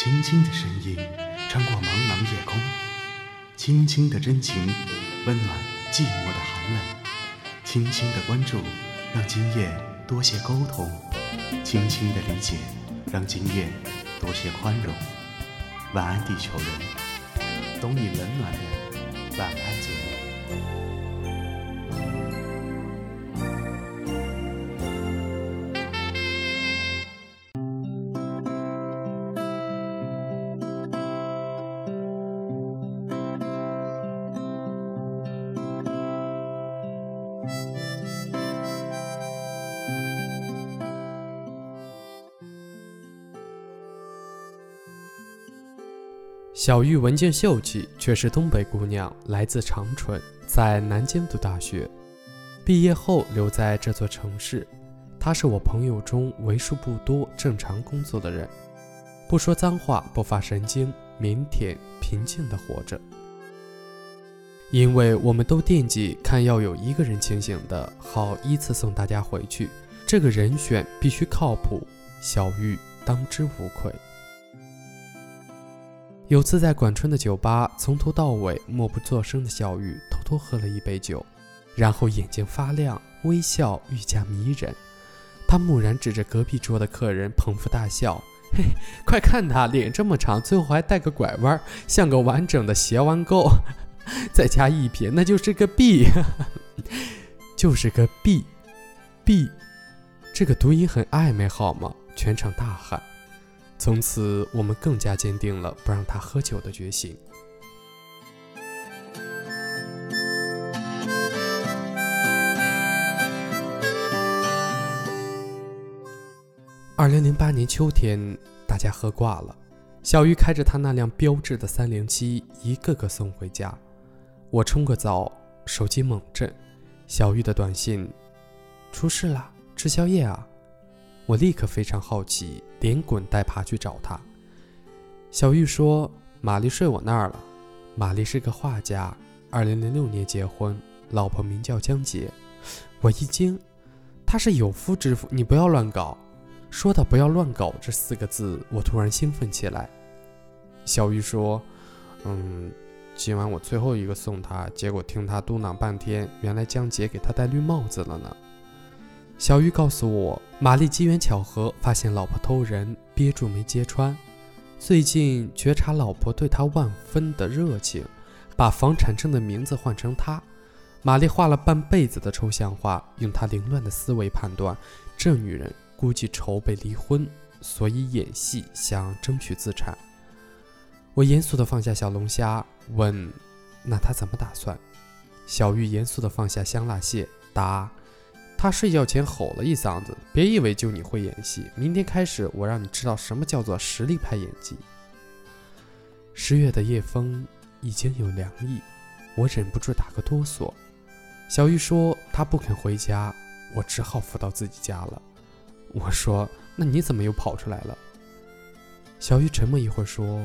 轻轻的声音穿过茫茫夜空，轻轻的真情温暖寂寞的寒冷，轻轻的关注让今夜多些沟通，轻轻的理解让今夜多些宽容。晚安，地球人，懂你冷暖的晚安小玉文静秀气，却是东北姑娘，来自长春，在南京读大学，毕业后留在这座城市。她是我朋友中为数不多正常工作的人，不说脏话，不发神经，腼腆平静地活着。因为我们都惦记看要有一个人清醒的，好依次送大家回去。这个人选必须靠谱，小玉当之无愧。有次在管春的酒吧，从头到尾默不作声的小玉偷偷喝了一杯酒，然后眼睛发亮，微笑愈加迷人。他木然指着隔壁桌的客人，捧腹大笑：“ 嘿，快看他脸这么长，最后还带个拐弯，像个完整的斜弯钩。再加一撇，那就是个 B，就是个 B，B。这个读音很暧昧，好吗？”全场大喊。从此，我们更加坚定了不让他喝酒的决心。二零零八年秋天，大家喝挂了，小玉开着他那辆标致的三零七，一个个送回家。我冲个澡，手机猛震，小玉的短信：出事了，吃宵夜啊！我立刻非常好奇，连滚带爬去找他。小玉说：“玛丽睡我那儿了。”玛丽是个画家，二零零六年结婚，老婆名叫江杰。我一惊，他是有夫之妇，你不要乱搞。说到“不要乱搞”这四个字，我突然兴奋起来。小玉说：“嗯，今晚我最后一个送他，结果听他嘟囔半天，原来江杰给他戴绿帽子了呢。”小玉告诉我，玛丽机缘巧合发现老婆偷人，憋住没揭穿。最近觉察老婆对他万分的热情，把房产证的名字换成他。玛丽画了半辈子的抽象画，用她凌乱的思维判断，这女人估计筹备离婚，所以演戏想争取资产。我严肃地放下小龙虾，问：“那她怎么打算？”小玉严肃地放下香辣蟹，答。他睡觉前吼了一嗓子：“别以为就你会演戏，明天开始我让你知道什么叫做实力派演技。”十月的夜风已经有凉意，我忍不住打个哆嗦。小玉说她不肯回家，我只好扶到自己家了。我说：“那你怎么又跑出来了？”小玉沉默一会儿说：“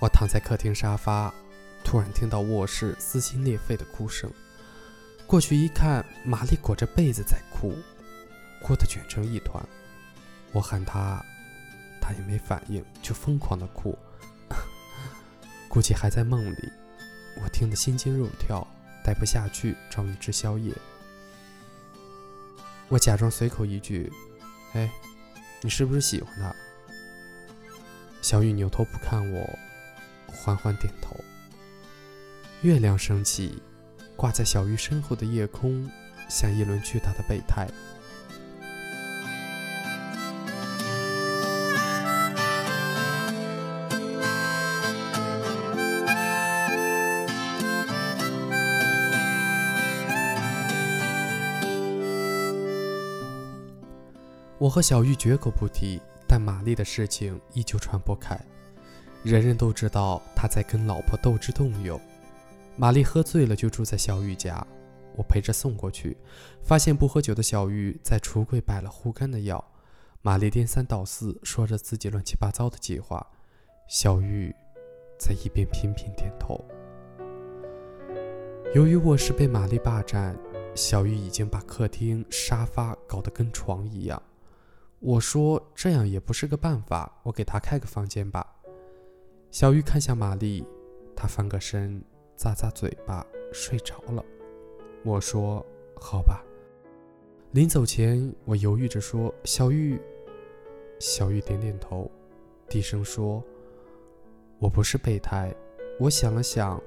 我躺在客厅沙发，突然听到卧室撕心裂肺的哭声。”过去一看，玛丽裹着被子在哭，哭得卷成一团。我喊她，她也没反应，就疯狂的哭，估计还在梦里。我听得心惊肉跳，待不下去，找你吃宵夜。我假装随口一句：“哎，你是不是喜欢他？”小雨扭头不看我，缓缓点头。月亮升起。挂在小鱼身后的夜空，像一轮巨大的备胎。我和小玉绝口不提，但玛丽的事情依旧传播开，人人都知道他在跟老婆斗智斗勇。玛丽喝醉了，就住在小玉家。我陪着送过去，发现不喝酒的小玉在橱柜摆了护肝的药。玛丽颠三倒四，说着自己乱七八糟的计划。小玉在一边频频点头。由于卧室被玛丽霸占，小玉已经把客厅沙发搞得跟床一样。我说这样也不是个办法，我给她开个房间吧。小玉看向玛丽，她翻个身，咂咂嘴巴，睡着了。我说好吧。临走前，我犹豫着说：“小玉。”小玉点点头，低声说：“我不是备胎。”我想了想，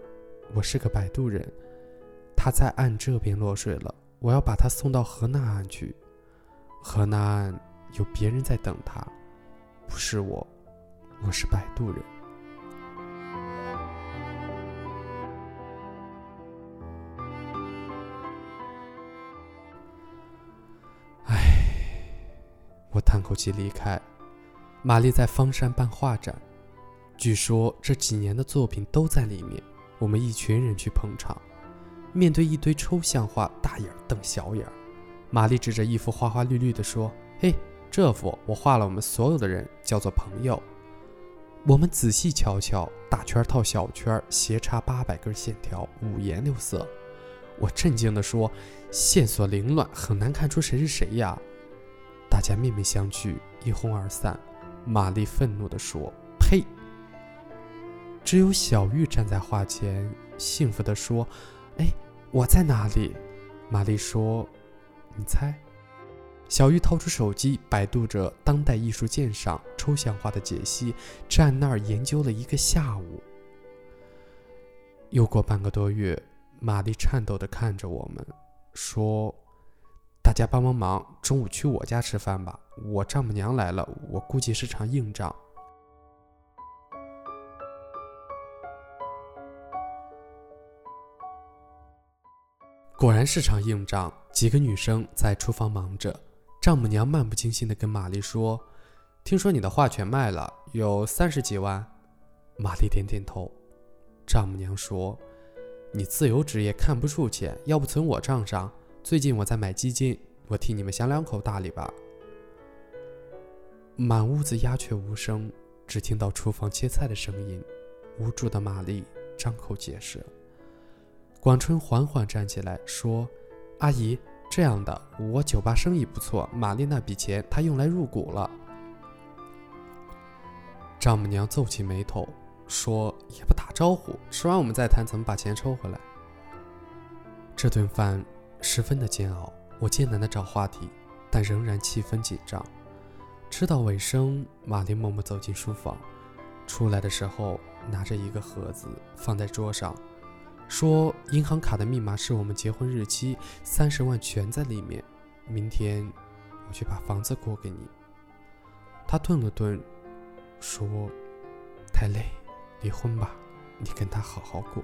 我是个摆渡人。他在岸这边落水了，我要把他送到河那岸去。河那岸有别人在等他，不是我，我是摆渡人。我叹口气离开。玛丽在方山办画展，据说这几年的作品都在里面。我们一群人去捧场，面对一堆抽象画，大眼瞪小眼。玛丽指着一幅花花绿绿的说：“嘿，这幅我画了，我们所有的人叫做朋友。”我们仔细瞧瞧，大圈套小圈，斜插八百根线条，五颜六色。我震惊地说：“线索凌乱，很难看出谁是谁呀。”大家面面相觑，一哄而散。玛丽愤怒地说：“呸！”只有小玉站在画前，幸福地说：“哎，我在哪里？”玛丽说：“你猜。”小玉掏出手机，百度着当代艺术鉴赏抽象画的解析，站那儿研究了一个下午。又过半个多月，玛丽颤抖地看着我们，说。大家帮帮忙，中午去我家吃饭吧。我丈母娘来了，我估计是场硬仗。果然是场硬仗。几个女生在厨房忙着，丈母娘漫不经心地跟玛丽说：“听说你的画全卖了，有三十几万。”玛丽点点头。丈母娘说：“你自由职业看不出钱，要不存我账上。”最近我在买基金，我替你们享两口大礼吧。满屋子鸦雀无声，只听到厨房切菜的声音。无助的玛丽张口解释。广春缓缓站起来说：“阿姨，这样的，我酒吧生意不错，玛丽那笔钱她用来入股了。”丈母娘皱起眉头说：“也不打招呼，吃完我们再谈怎么把钱抽回来。”这顿饭。十分的煎熬，我艰难地找话题，但仍然气氛紧张。吃到尾声，玛丽默默走进书房，出来的时候拿着一个盒子放在桌上，说：“银行卡的密码是我们结婚日期，三十万全在里面。明天我去把房子过给你。”他顿了顿，说：“太累，离婚吧，你跟他好好过。”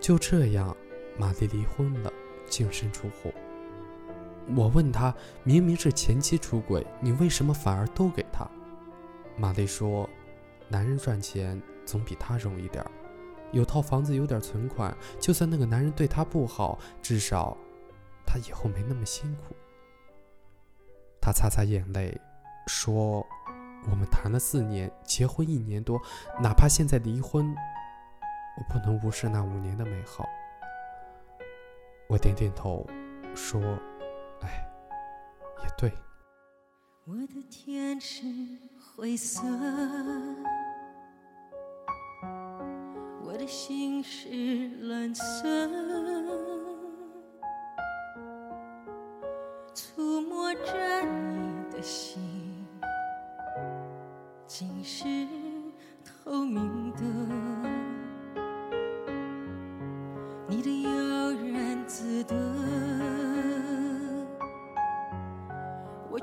就这样，玛丽离婚了。净身出户。我问他，明明是前妻出轨，你为什么反而都给他？玛丽说：“男人赚钱总比他容易点儿，有套房子，有点存款，就算那个男人对她不好，至少他以后没那么辛苦。”他擦擦眼泪，说：“我们谈了四年，结婚一年多，哪怕现在离婚，我不能无视那五年的美好。”我点点头，说：“哎，也对。”我的天是灰色，我的心是蓝色，触摸着你的心，竟是透明的。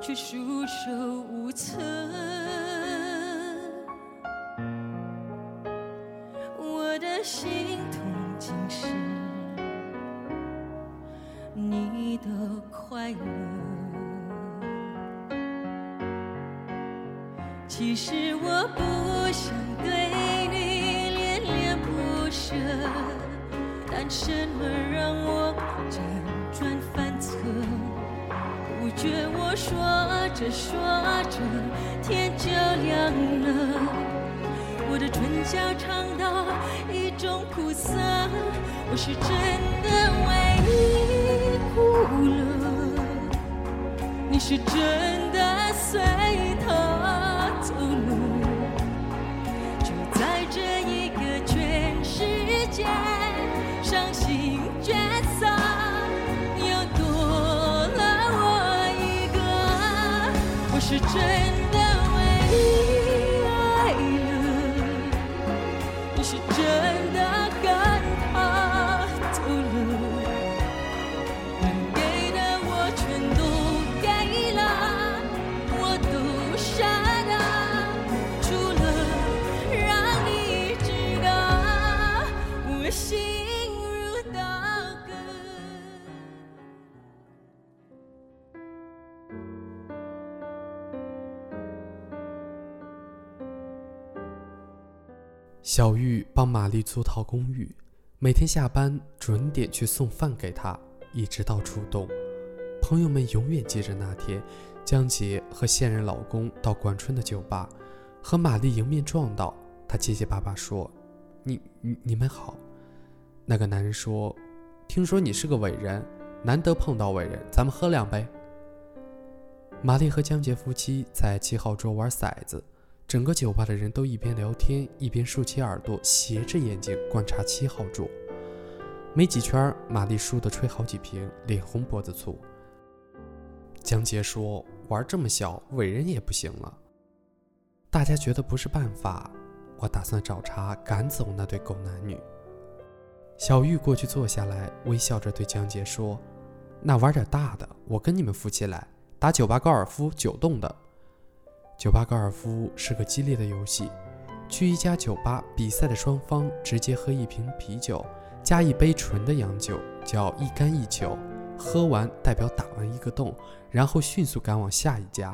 却束手无策，眼角尝到一种苦涩，我是真的为你哭了，你是真的。随他小玉帮玛丽租套公寓，每天下班准点去送饭给她，一直到初冬。朋友们永远记着那天，江杰和现任老公到管春的酒吧，和玛丽迎面撞到，他结结巴巴说：“你你你们好。”那个男人说：“听说你是个伟人，难得碰到伟人，咱们喝两杯。”玛丽和江杰夫妻在七号桌玩骰子。整个酒吧的人都一边聊天，一边竖起耳朵，斜着眼睛观察七号桌。没几圈，玛丽输得吹好几瓶，脸红脖子粗。江杰说：“玩这么小，伟人也不行了。”大家觉得不是办法，我打算找茬赶走那对狗男女。小玉过去坐下来，微笑着对江杰说：“那玩点大的，我跟你们扶起来，打酒吧高尔夫，九洞的。”酒吧高尔夫是个激烈的游戏，去一家酒吧比赛的双方直接喝一瓶啤酒加一杯纯的洋酒，叫一干一酒。喝完代表打完一个洞，然后迅速赶往下一家。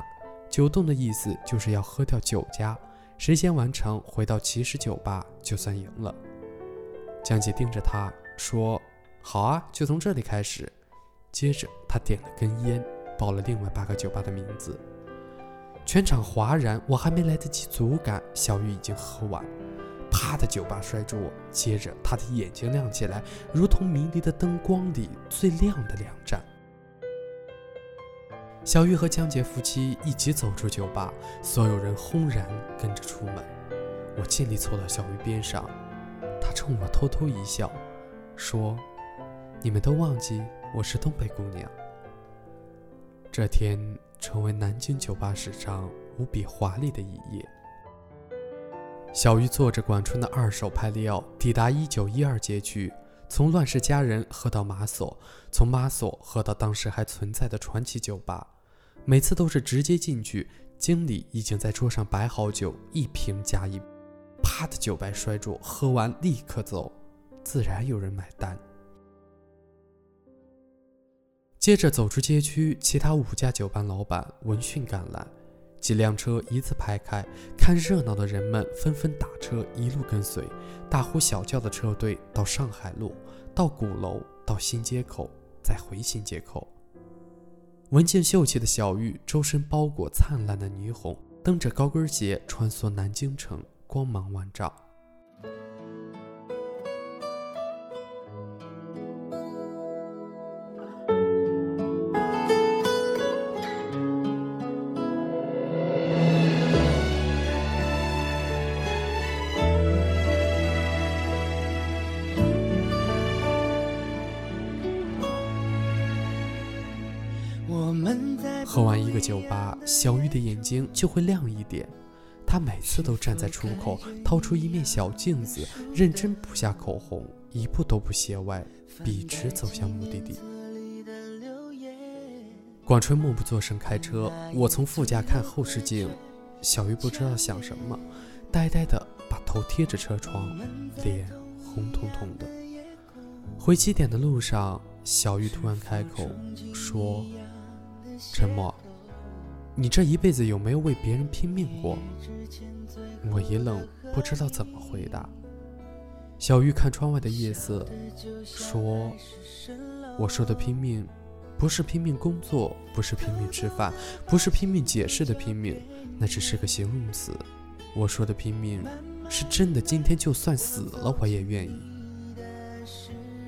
酒洞的意思就是要喝掉九家，谁先完成回到起始酒吧就算赢了。江姐盯着他说：“好啊，就从这里开始。”接着他点了根烟，报了另外八个酒吧的名字。全场哗然，我还没来得及阻赶，小玉已经喝完，啪的酒吧摔住我，接着他的眼睛亮起来，如同迷离的灯光里最亮的两盏。小玉和江杰夫妻一起走出酒吧，所有人轰然跟着出门。我尽力凑到小玉边上，她冲我偷偷一笑，说：“你们都忘记我是东北姑娘。”这天成为南京酒吧史上无比华丽的一页。小玉坐着管春的二手派利奥，抵达一九一二街区，从乱世佳人喝到马索，从马索喝到当时还存在的传奇酒吧。每次都是直接进去，经理已经在桌上摆好酒，一瓶加一，啪的酒杯摔桌，喝完立刻走，自然有人买单。接着走出街区，其他五家酒吧老板闻讯赶来，几辆车一字排开，看热闹的人们纷纷打车，一路跟随，大呼小叫的车队到上海路，到鼓楼，到新街口，再回新街口。文静秀气的小玉，周身包裹灿烂的霓虹，蹬着高跟鞋穿梭南京城，光芒万丈。喝完一个酒吧，小玉的眼睛就会亮一点。她每次都站在出口，掏出一面小镜子，认真补下口红，一步都不斜歪，笔直走向目的地。广春默不作声开车，我从副驾看后视镜，小玉不知道想什么，呆呆的把头贴着车窗，脸红彤彤的。回起点的路上，小玉突然开口说。沉默，你这一辈子有没有为别人拼命过？我一愣，不知道怎么回答。小玉看窗外的夜色，说：“我说的拼命，不是拼命工作，不是拼命吃饭，不是拼命解释的拼命，那只是个形容词。我说的拼命，是真的。今天就算死了，我也愿意。”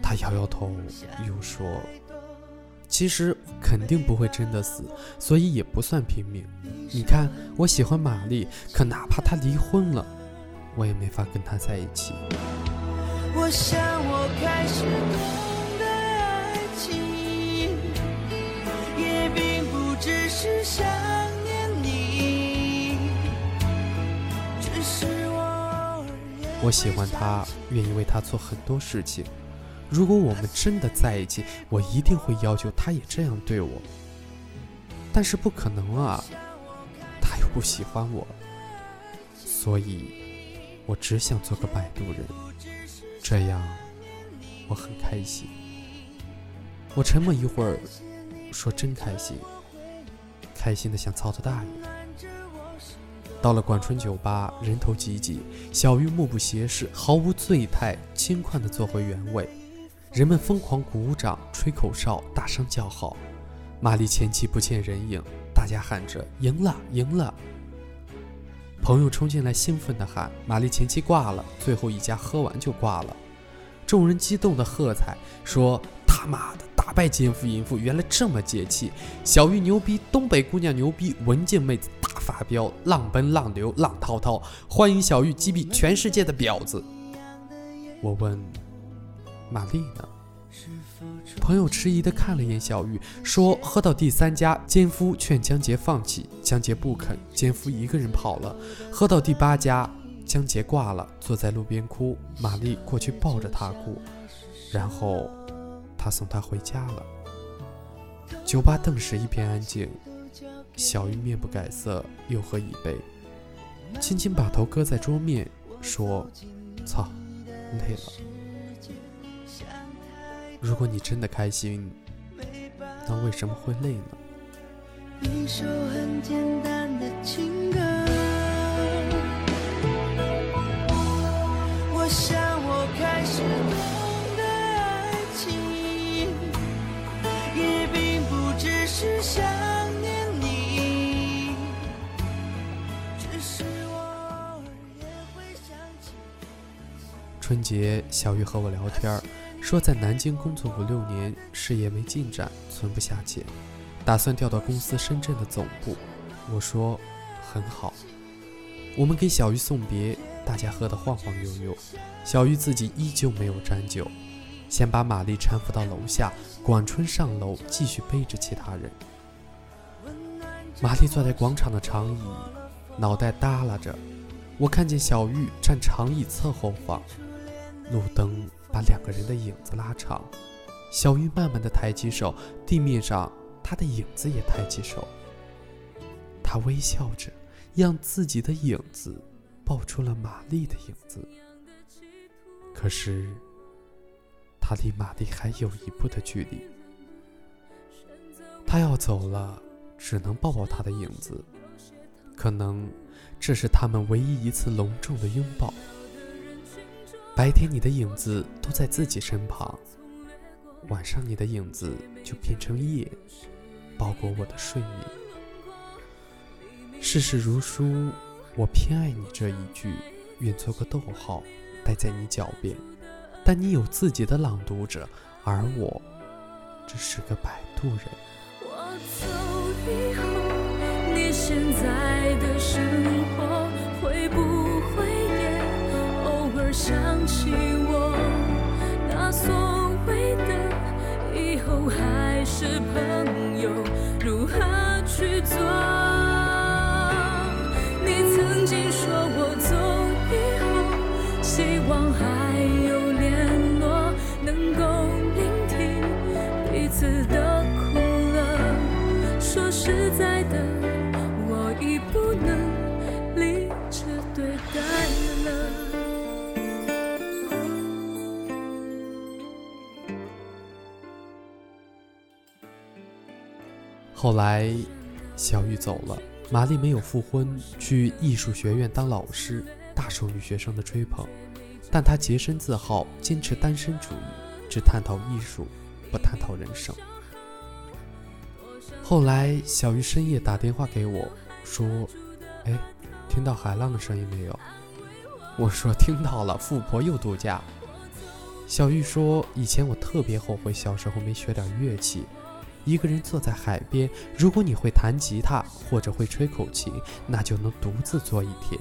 他摇摇头，又说。其实肯定不会真的死，所以也不算拼命。你看，我喜欢玛丽，可哪怕她离婚了，我也没法跟她在一起。我想我开始懂得爱情，也并不只是想念你，只是我偶尔我喜欢他，愿意为他做很多事情。如果我们真的在一起，我一定会要求他也这样对我。但是不可能啊，他又不喜欢我，所以我只想做个摆渡人，这样我很开心。我沉默一会儿，说真开心，开心的像操着大雨。到了广春酒吧，人头挤挤，小玉目不斜视，毫无醉态，轻快的坐回原位。人们疯狂鼓掌、吹口哨、大声叫好。玛丽前妻不见人影，大家喊着“赢了，赢了”。朋友冲进来，兴奋地喊：“玛丽前妻挂了，最后一家喝完就挂了。”众人激动地喝彩，说：“他妈的，打败奸夫淫妇，原来这么解气！小玉牛逼，东北姑娘牛逼，文静妹子大发飙，浪奔浪流浪滔滔，欢迎小玉击毙全世界的婊子。”我问：“玛丽呢？”朋友迟疑地看了眼小玉，说：“喝到第三家，奸夫劝江杰放弃，江杰不肯，奸夫一个人跑了。喝到第八家，江杰挂了，坐在路边哭。玛丽过去抱着他哭，然后他送她回家了。”酒吧顿时一片安静，小玉面不改色，又喝一杯，轻轻把头搁在桌面，说：“操，累了。”如果你真的开心，那为什么会累呢？一首很简单的情歌。我想我开始懂得爱情，也并不只是想念你，只是我偶尔也会想起。春节，小玉和我聊天儿，说在南京工作五六年，事业没进展，存不下钱，打算调到公司深圳的总部。我说很好。我们给小玉送别，大家喝得晃晃悠悠，小玉自己依旧没有沾酒，先把玛丽搀扶到楼下，管春上楼继续背着其他人。玛丽坐在广场的长椅，脑袋耷拉着。我看见小玉站长椅侧后方，路灯把两个人的影子拉长。小玉慢慢的抬起手，地面上她的影子也抬起手。她微笑着，让自己的影子抱出了玛丽的影子。可是，她离玛丽还有一步的距离。她要走了，只能抱抱她的影子。可能这是他们唯一一次隆重的拥抱。白天你的影子都在自己身旁，晚上你的影子就变成夜，包裹我的睡眠。世事如书，我偏爱你这一句，愿做个逗号，待在你脚边。但你有自己的朗读者，而我只是个摆渡人。我走以后，你现在的生活会不会也偶尔想是朋友，如何去做？后来，小玉走了，玛丽没有复婚，去艺术学院当老师，大受女学生的追捧。但她洁身自好，坚持单身主义，只探讨艺术，不探讨人生。后来，小玉深夜打电话给我，说：“哎，听到海浪的声音没有？”我说：“听到了，富婆又度假。”小玉说：“以前我特别后悔小时候没学点乐器。”一个人坐在海边，如果你会弹吉他或者会吹口琴，那就能独自坐一天，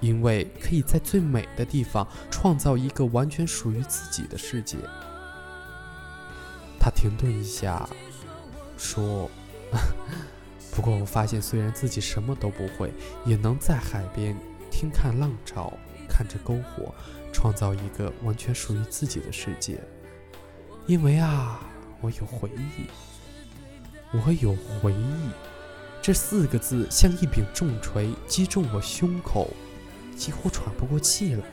因为可以在最美的地方创造一个完全属于自己的世界。他停顿一下，说：“ 不过我发现，虽然自己什么都不会，也能在海边听看浪潮，看着篝火，创造一个完全属于自己的世界。因为啊，我有回忆，我有回忆。”这四个字像一柄重锤击中我胸口，几乎喘不过气来。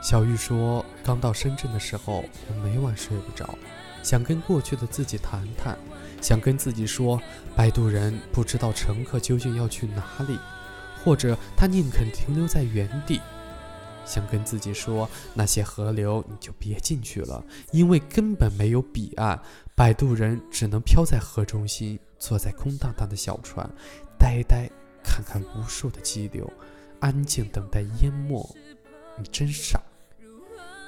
小玉说：“刚到深圳的时候，我每晚睡不着，想跟过去的自己谈谈，想跟自己说，摆渡人不知道乘客究竟要去哪里，或者他宁肯停留在原地。想跟自己说，那些河流你就别进去了，因为根本没有彼岸，摆渡人只能漂在河中心，坐在空荡荡的小船，呆呆看看无数的激流，安静等待淹没。你真傻。”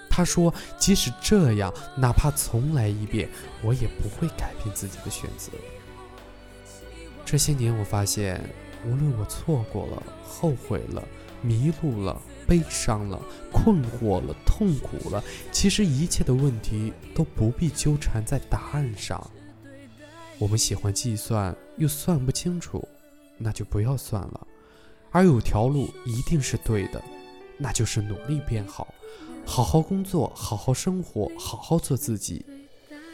他说：“即使这样，哪怕重来一遍，我也不会改变自己的选择。”这些年，我发现，无论我错过了、后悔了、迷路了、悲伤了、困惑了、痛苦了，其实一切的问题都不必纠缠在答案上。我们喜欢计算，又算不清楚，那就不要算了。而有条路一定是对的，那就是努力变好。好好工作，好好生活，好好做自己，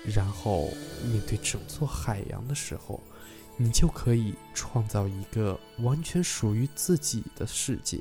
然后面对整座海洋的时候，你就可以创造一个完全属于自己的世界。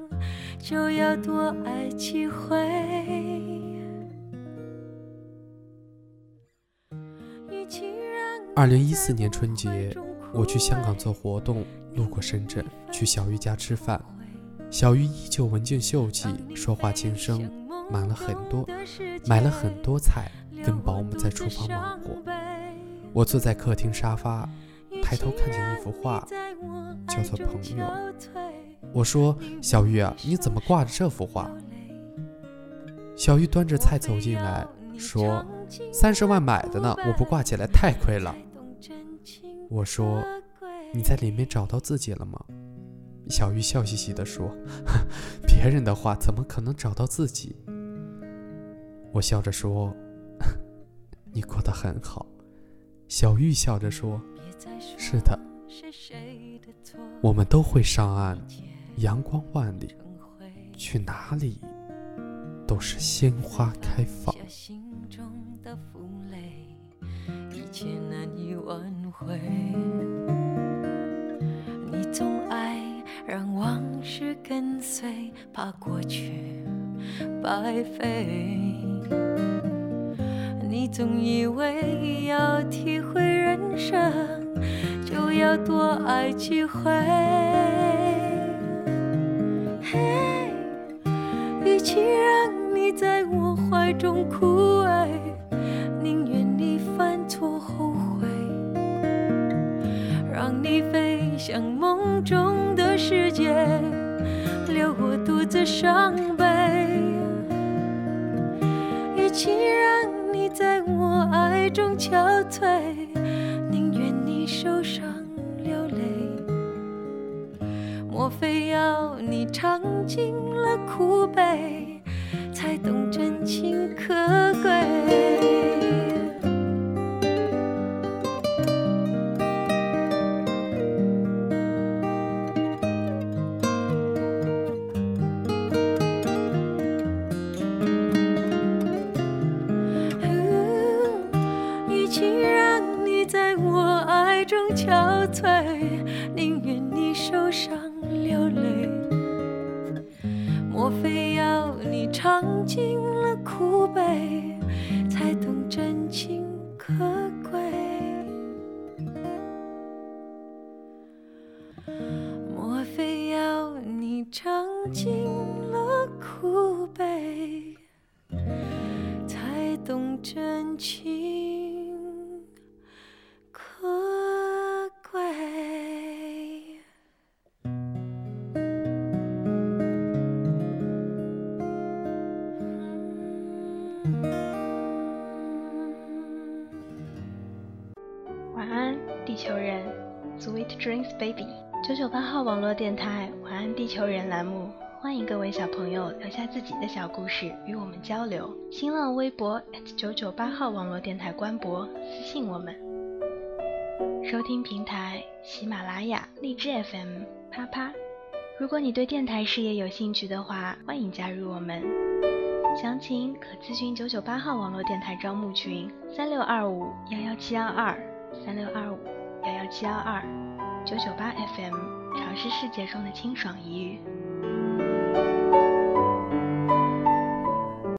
就要多爱几回。二零一四年春节，我去香港做活动。路过深圳，去小玉家吃饭。小玉依旧文静秀气，说话轻声，买了很多，买了很多菜，跟保姆在厨房忙活。我坐在客厅沙发，抬头看见一幅画，叫做《朋友》。我说：“小玉啊，你怎么挂着这幅画？”小玉端着菜走进来，说：“三十万买的呢，我不挂起来太亏了。”我说。你在里面找到自己了吗？小玉笑嘻嘻地说：“ 别人的话怎么可能找到自己？”我笑着说：“ 你过得很好。”小玉笑着说：“是的，我们都会上岸，阳光万里，去哪里都是鲜花开放。”你总爱让往事跟随，怕过去白费。你总以为要体会人生，就要多爱几回。嘿，与其让你在我怀中枯萎，宁愿你犯错后悔，让你飞向梦中的。世界留我独自伤悲，与其让你在我爱中憔悴，非要你尝尽了苦悲，才懂真情可贵？Baby。九九八号网络电台晚安地球人栏目，欢迎各位小朋友留下自己的小故事与我们交流。新浪微博九九八号网络电台官博私信我们。收听平台：喜马拉雅、荔枝 FM、啪啪。如果你对电台事业有兴趣的话，欢迎加入我们。详情可咨询九九八号网络电台招募群：三六二五幺幺七幺二三六二五幺幺七幺二九九八 FM，尝试世界中的清爽一隅。